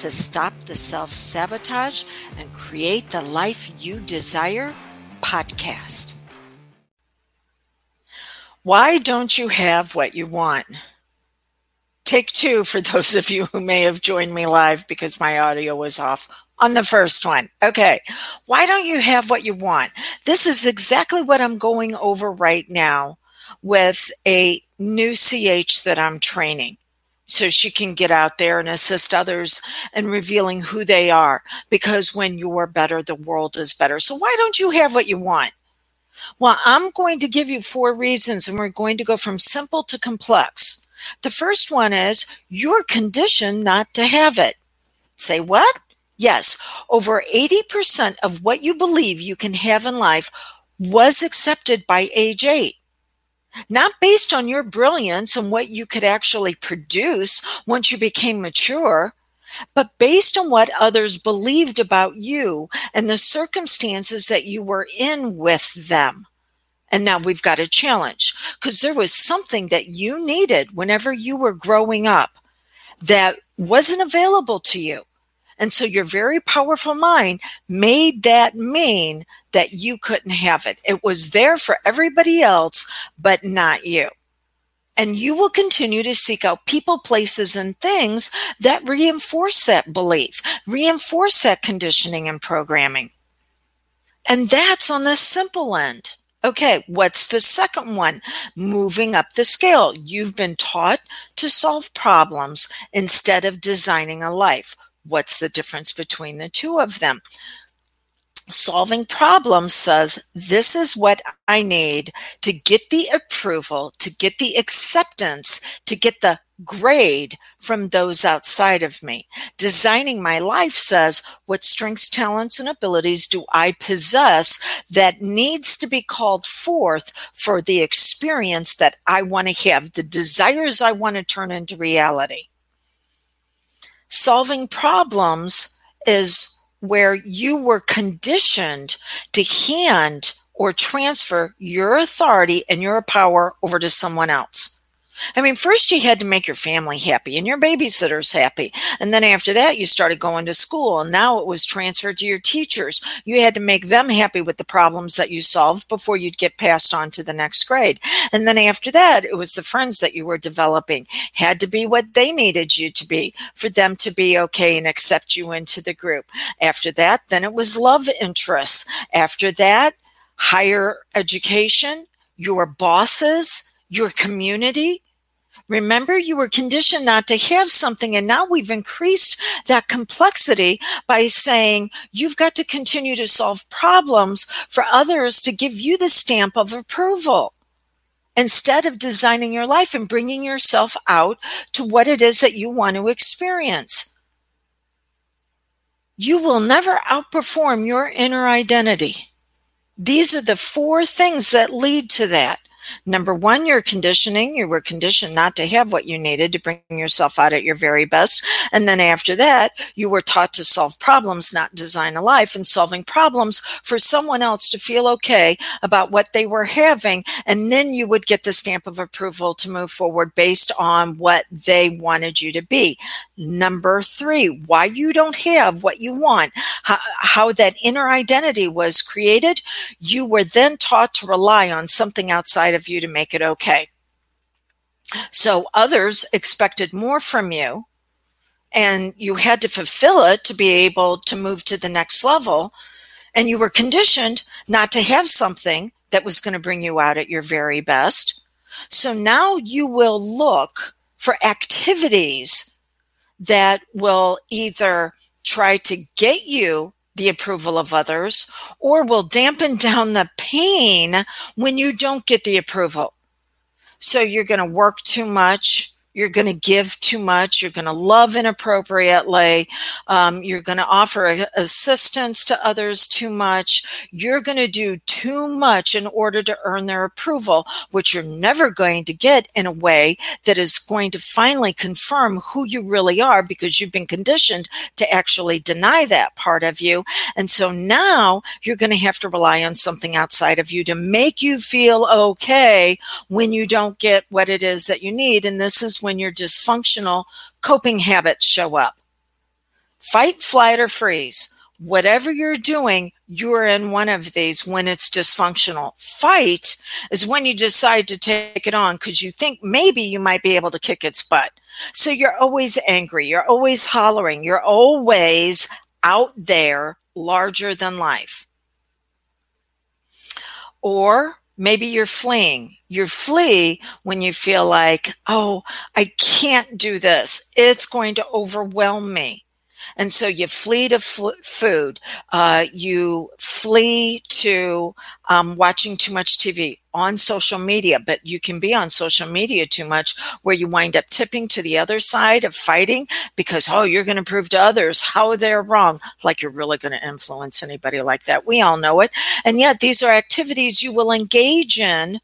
to Stop the Self Sabotage and Create the Life You Desire podcast. Why don't you have what you want? Take two for those of you who may have joined me live because my audio was off on the first one. Okay. Why don't you have what you want? This is exactly what I'm going over right now with a new CH that I'm training so she can get out there and assist others in revealing who they are. Because when you're better, the world is better. So why don't you have what you want? Well, I'm going to give you four reasons, and we're going to go from simple to complex. The first one is you're conditioned not to have it. Say what? Yes, over 80% of what you believe you can have in life was accepted by age eight not based on your brilliance and what you could actually produce once you became mature, but based on what others believed about you and the circumstances that you were in with them. And now we've got a challenge because there was something that you needed whenever you were growing up that wasn't available to you. And so your very powerful mind made that mean that you couldn't have it. It was there for everybody else, but not you. And you will continue to seek out people, places, and things that reinforce that belief, reinforce that conditioning and programming. And that's on the simple end. Okay, what's the second one? Moving up the scale. You've been taught to solve problems instead of designing a life. What's the difference between the two of them? Solving problems says, This is what I need to get the approval, to get the acceptance, to get the grade from those outside of me. Designing my life says, What strengths, talents, and abilities do I possess that needs to be called forth for the experience that I want to have, the desires I want to turn into reality? Solving problems is where you were conditioned to hand or transfer your authority and your power over to someone else. I mean, first you had to make your family happy and your babysitters happy. And then after that, you started going to school. And now it was transferred to your teachers. You had to make them happy with the problems that you solved before you'd get passed on to the next grade. And then after that, it was the friends that you were developing had to be what they needed you to be for them to be okay and accept you into the group. After that, then it was love interests. After that, higher education, your bosses, your community, Remember, you were conditioned not to have something, and now we've increased that complexity by saying you've got to continue to solve problems for others to give you the stamp of approval instead of designing your life and bringing yourself out to what it is that you want to experience. You will never outperform your inner identity. These are the four things that lead to that. Number one, your conditioning. You were conditioned not to have what you needed to bring yourself out at your very best. And then after that, you were taught to solve problems, not design a life, and solving problems for someone else to feel okay about what they were having. And then you would get the stamp of approval to move forward based on what they wanted you to be. Number three, why you don't have what you want, how, how that inner identity was created. You were then taught to rely on something outside of of you to make it okay. So others expected more from you, and you had to fulfill it to be able to move to the next level. And you were conditioned not to have something that was going to bring you out at your very best. So now you will look for activities that will either try to get you the approval of others or will dampen down the pain when you don't get the approval. So you're going to work too much you're going to give too much. You're going to love inappropriately. Um, you're going to offer assistance to others too much. You're going to do too much in order to earn their approval, which you're never going to get in a way that is going to finally confirm who you really are because you've been conditioned to actually deny that part of you. And so now you're going to have to rely on something outside of you to make you feel okay when you don't get what it is that you need. And this is when your dysfunctional coping habits show up. Fight, flight, or freeze. Whatever you're doing, you're in one of these when it's dysfunctional. Fight is when you decide to take it on because you think maybe you might be able to kick its butt. So you're always angry. You're always hollering. You're always out there larger than life. Or maybe you're fleeing. You flee when you feel like, oh, I can't do this. It's going to overwhelm me. And so you flee to fl- food, uh, you flee to um, watching too much TV on social media, but you can be on social media too much where you wind up tipping to the other side of fighting because, oh, you're going to prove to others how they're wrong, like you're really going to influence anybody like that. We all know it. And yet, these are activities you will engage in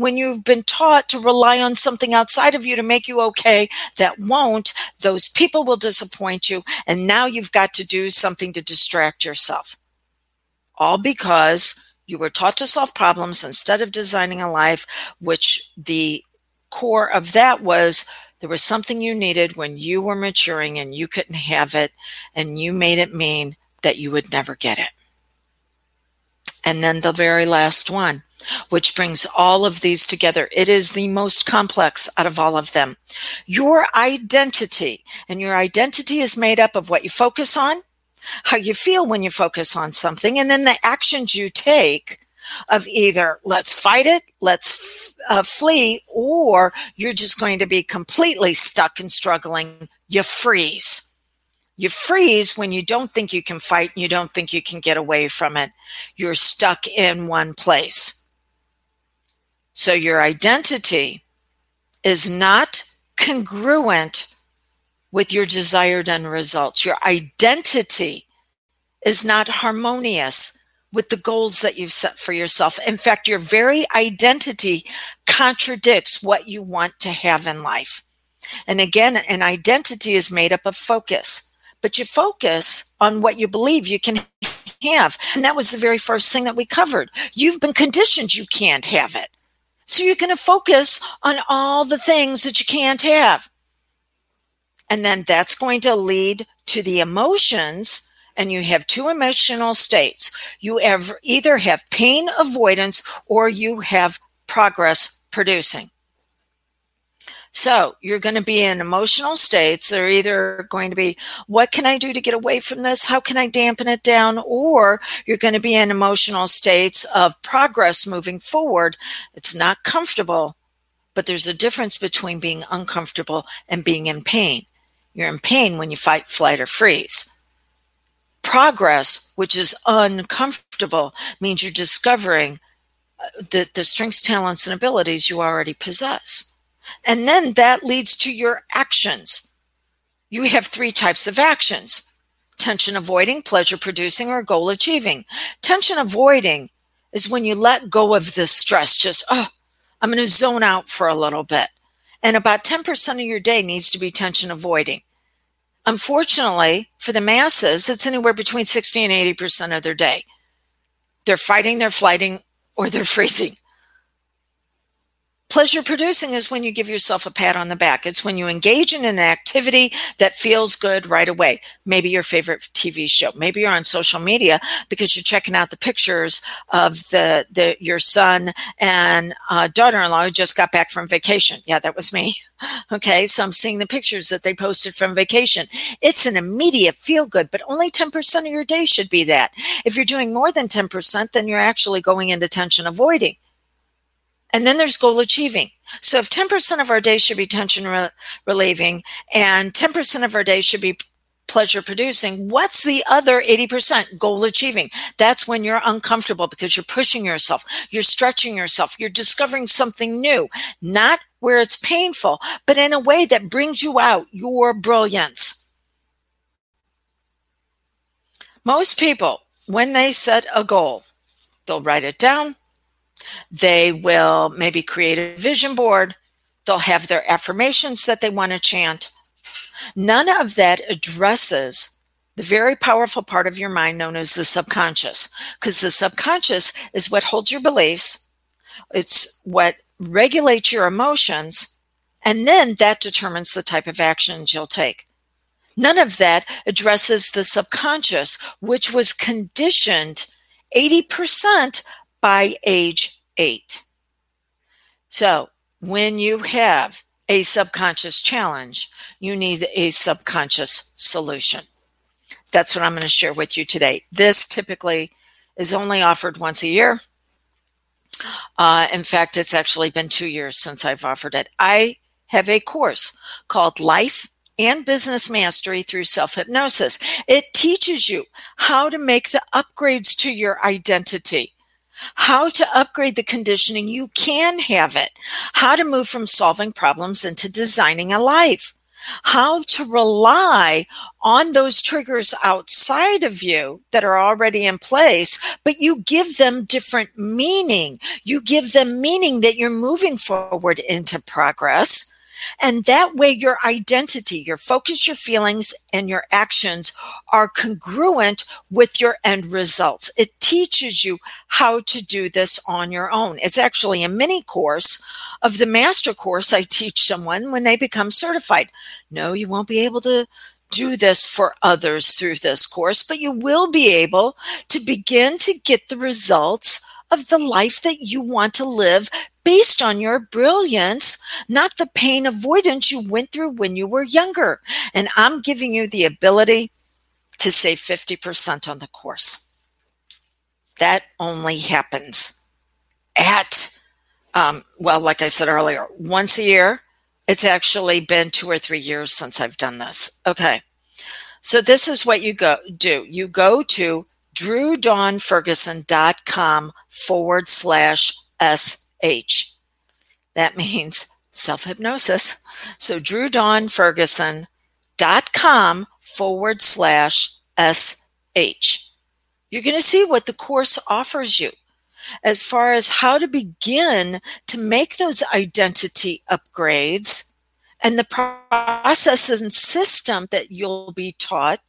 when you've been taught to rely on something outside of you to make you okay that won't, those people will disappoint you. And now you've got to do something to distract yourself. All because you were taught to solve problems instead of designing a life, which the core of that was there was something you needed when you were maturing and you couldn't have it, and you made it mean that you would never get it. And then the very last one which brings all of these together. It is the most complex out of all of them. Your identity, and your identity is made up of what you focus on, how you feel when you focus on something, and then the actions you take of either let's fight it, let's uh, flee, or you're just going to be completely stuck and struggling. You freeze. You freeze when you don't think you can fight and you don't think you can get away from it. You're stuck in one place. So your identity is not congruent with your desired end results. Your identity is not harmonious with the goals that you've set for yourself. In fact, your very identity contradicts what you want to have in life. And again, an identity is made up of focus, but you focus on what you believe you can have. And that was the very first thing that we covered. You've been conditioned you can't have it. So you're going to focus on all the things that you can't have. And then that's going to lead to the emotions. And you have two emotional states. You have either have pain avoidance or you have progress producing. So you're going to be in emotional states. They're either going to be, what can I do to get away from this? How can I dampen it down? Or you're going to be in emotional states of progress moving forward. It's not comfortable, but there's a difference between being uncomfortable and being in pain. You're in pain when you fight, flight, or freeze. Progress, which is uncomfortable, means you're discovering uh, the, the strengths, talents, and abilities you already possess. And then that leads to your actions. You have three types of actions tension avoiding, pleasure producing, or goal achieving. Tension avoiding is when you let go of the stress, just, oh, I'm going to zone out for a little bit. And about 10% of your day needs to be tension avoiding. Unfortunately, for the masses, it's anywhere between 60 and 80% of their day. They're fighting, they're flighting, or they're freezing. Pleasure producing is when you give yourself a pat on the back. It's when you engage in an activity that feels good right away. Maybe your favorite TV show. Maybe you're on social media because you're checking out the pictures of the, the your son and uh, daughter-in-law who just got back from vacation. Yeah, that was me. Okay, so I'm seeing the pictures that they posted from vacation. It's an immediate feel good, but only 10% of your day should be that. If you're doing more than 10%, then you're actually going into tension avoiding. And then there's goal achieving. So if 10% of our day should be tension re- relieving and 10% of our day should be pleasure producing, what's the other 80% goal achieving? That's when you're uncomfortable because you're pushing yourself, you're stretching yourself, you're discovering something new, not where it's painful, but in a way that brings you out your brilliance. Most people, when they set a goal, they'll write it down. They will maybe create a vision board. They'll have their affirmations that they want to chant. None of that addresses the very powerful part of your mind known as the subconscious, because the subconscious is what holds your beliefs, it's what regulates your emotions, and then that determines the type of actions you'll take. None of that addresses the subconscious, which was conditioned 80% by age eight. So when you have a subconscious challenge, you need a subconscious solution. That's what I'm going to share with you today. This typically is only offered once a year. Uh, in fact, it's actually been two years since I've offered it. I have a course called Life and Business Mastery through Self Hypnosis. It teaches you how to make the upgrades to your identity how to upgrade the conditioning you can have it, how to move from solving problems into designing a life, how to rely on those triggers outside of you that are already in place, but you give them different meaning. You give them meaning that you're moving forward into progress and that way, your identity, your focus, your feelings, and your actions are congruent with your end results. It teaches you how to do this on your own. It's actually a mini course of the master course I teach someone when they become certified. No, you won't be able to do this for others through this course, but you will be able to begin to get the results of the life that you want to live based on your brilliance, not the pain avoidance you went through when you were younger. And I'm giving you the ability to save 50% on the course. That only happens at, um, well, like I said earlier, once a year. It's actually been two or three years since I've done this. Okay. So this is what you go do. You go to drewdawnferguson.com forward slash SH. That means self hypnosis. So drewdawnferguson.com forward slash SH. You're going to see what the course offers you as far as how to begin to make those identity upgrades and the process and system that you'll be taught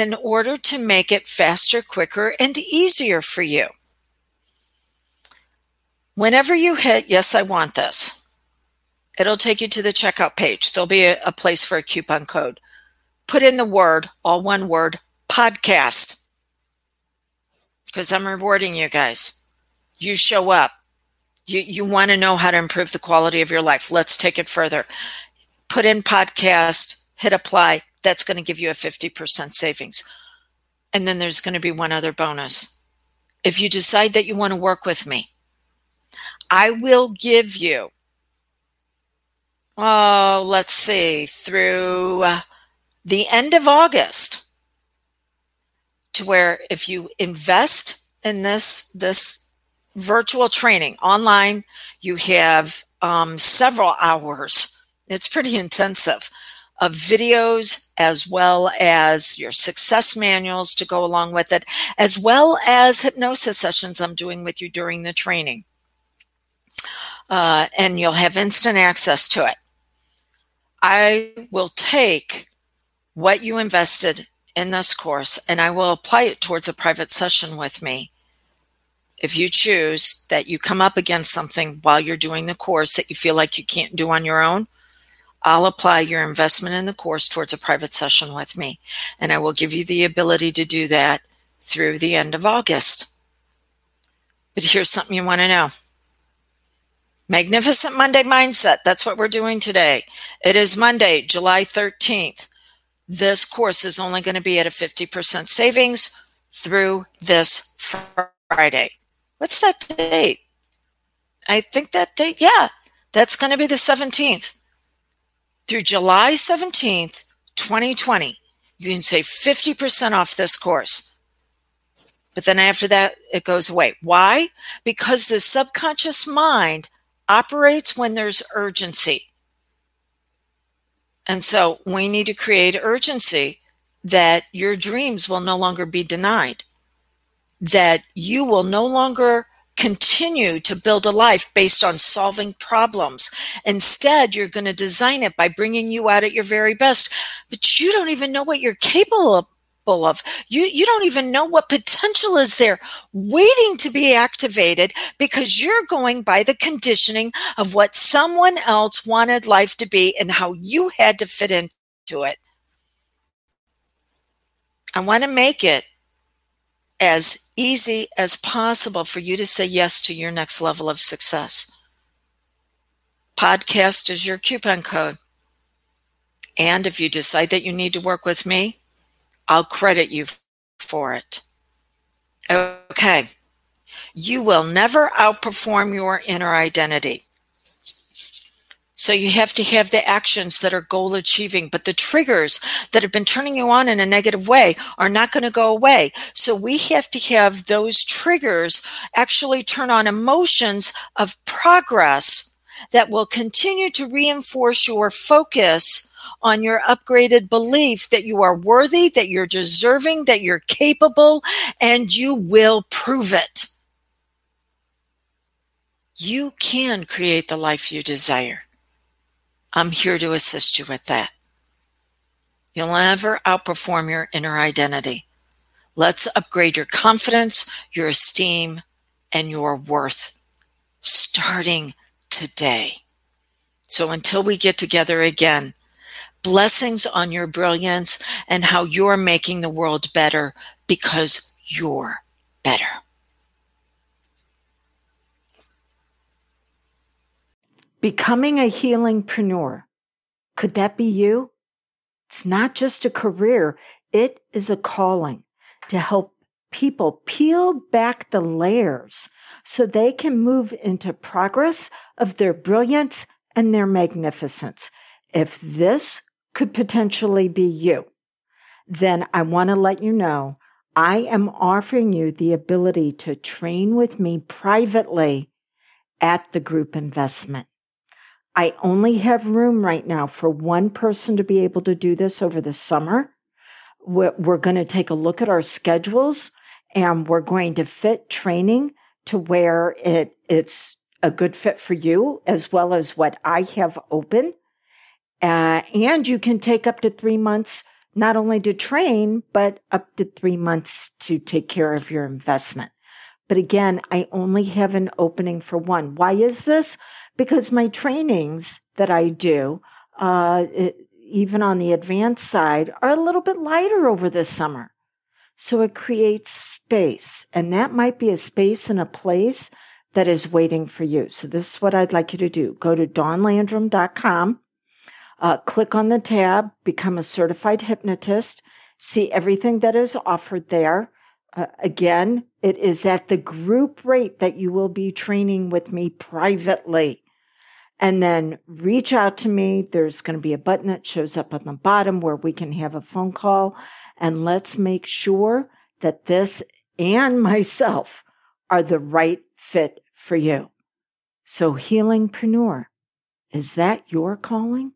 in order to make it faster, quicker, and easier for you. Whenever you hit, yes, I want this, it'll take you to the checkout page. There'll be a, a place for a coupon code. Put in the word, all one word, podcast. Because I'm rewarding you guys. You show up. You, you want to know how to improve the quality of your life. Let's take it further. Put in podcast, hit apply. That's going to give you a 50% savings. And then there's going to be one other bonus. If you decide that you want to work with me, I will give you, oh, let's see, through uh, the end of August to where if you invest in this, this virtual training online, you have um, several hours. It's pretty intensive of videos as well as your success manuals to go along with it, as well as hypnosis sessions I'm doing with you during the training uh, and you'll have instant access to it. I will take what you invested in this course and I will apply it towards a private session with me. If you choose that you come up against something while you're doing the course that you feel like you can't do on your own, I'll apply your investment in the course towards a private session with me. And I will give you the ability to do that through the end of August. But here's something you want to know. Magnificent Monday Mindset. That's what we're doing today. It is Monday, July 13th. This course is only going to be at a 50% savings through this Friday. What's that date? I think that date, yeah, that's going to be the 17th. Through July 17th, 2020, you can save 50% off this course. But then after that, it goes away. Why? Because the subconscious mind operates when there's urgency. And so we need to create urgency that your dreams will no longer be denied, that you will no longer continue to build a life based on solving problems. Instead, you're going to design it by bringing you out at your very best, but you don't even know what you're capable of of. You you don't even know what potential is there waiting to be activated because you're going by the conditioning of what someone else wanted life to be and how you had to fit into it. I want to make it as easy as possible for you to say yes to your next level of success. Podcast is your coupon code. And if you decide that you need to work with me, I'll credit you for it. Okay. You will never outperform your inner identity. So you have to have the actions that are goal achieving, but the triggers that have been turning you on in a negative way are not going to go away. So we have to have those triggers actually turn on emotions of progress that will continue to reinforce your focus on your upgraded belief that you are worthy, that you're deserving, that you're capable, and you will prove it. You can create the life you desire. I'm here to assist you with that. You'll never outperform your inner identity. Let's upgrade your confidence, your esteem, and your worth starting today. So until we get together again, blessings on your brilliance and how you're making the world better because you're better. Becoming a healingpreneur. Could that be you? It's not just a career. It is a calling to help people peel back the layers so they can move into progress of their brilliance and their magnificence. If this could potentially be you, then I want to let you know I am offering you the ability to train with me privately at the group investment. I only have room right now for one person to be able to do this over the summer. We're, we're going to take a look at our schedules and we're going to fit training to where it, it's a good fit for you as well as what I have open. Uh, and you can take up to three months, not only to train, but up to three months to take care of your investment. But again, I only have an opening for one. Why is this? Because my trainings that I do, uh, it, even on the advanced side, are a little bit lighter over this summer. So it creates space, and that might be a space and a place that is waiting for you. So this is what I'd like you to do. Go to dawnlandrum.com, uh, click on the tab, become a certified hypnotist, see everything that is offered there. Uh, again, it is at the group rate that you will be training with me privately. And then reach out to me. There's going to be a button that shows up on the bottom where we can have a phone call. And let's make sure that this and myself are the right fit for you. So, healingpreneur, is that your calling?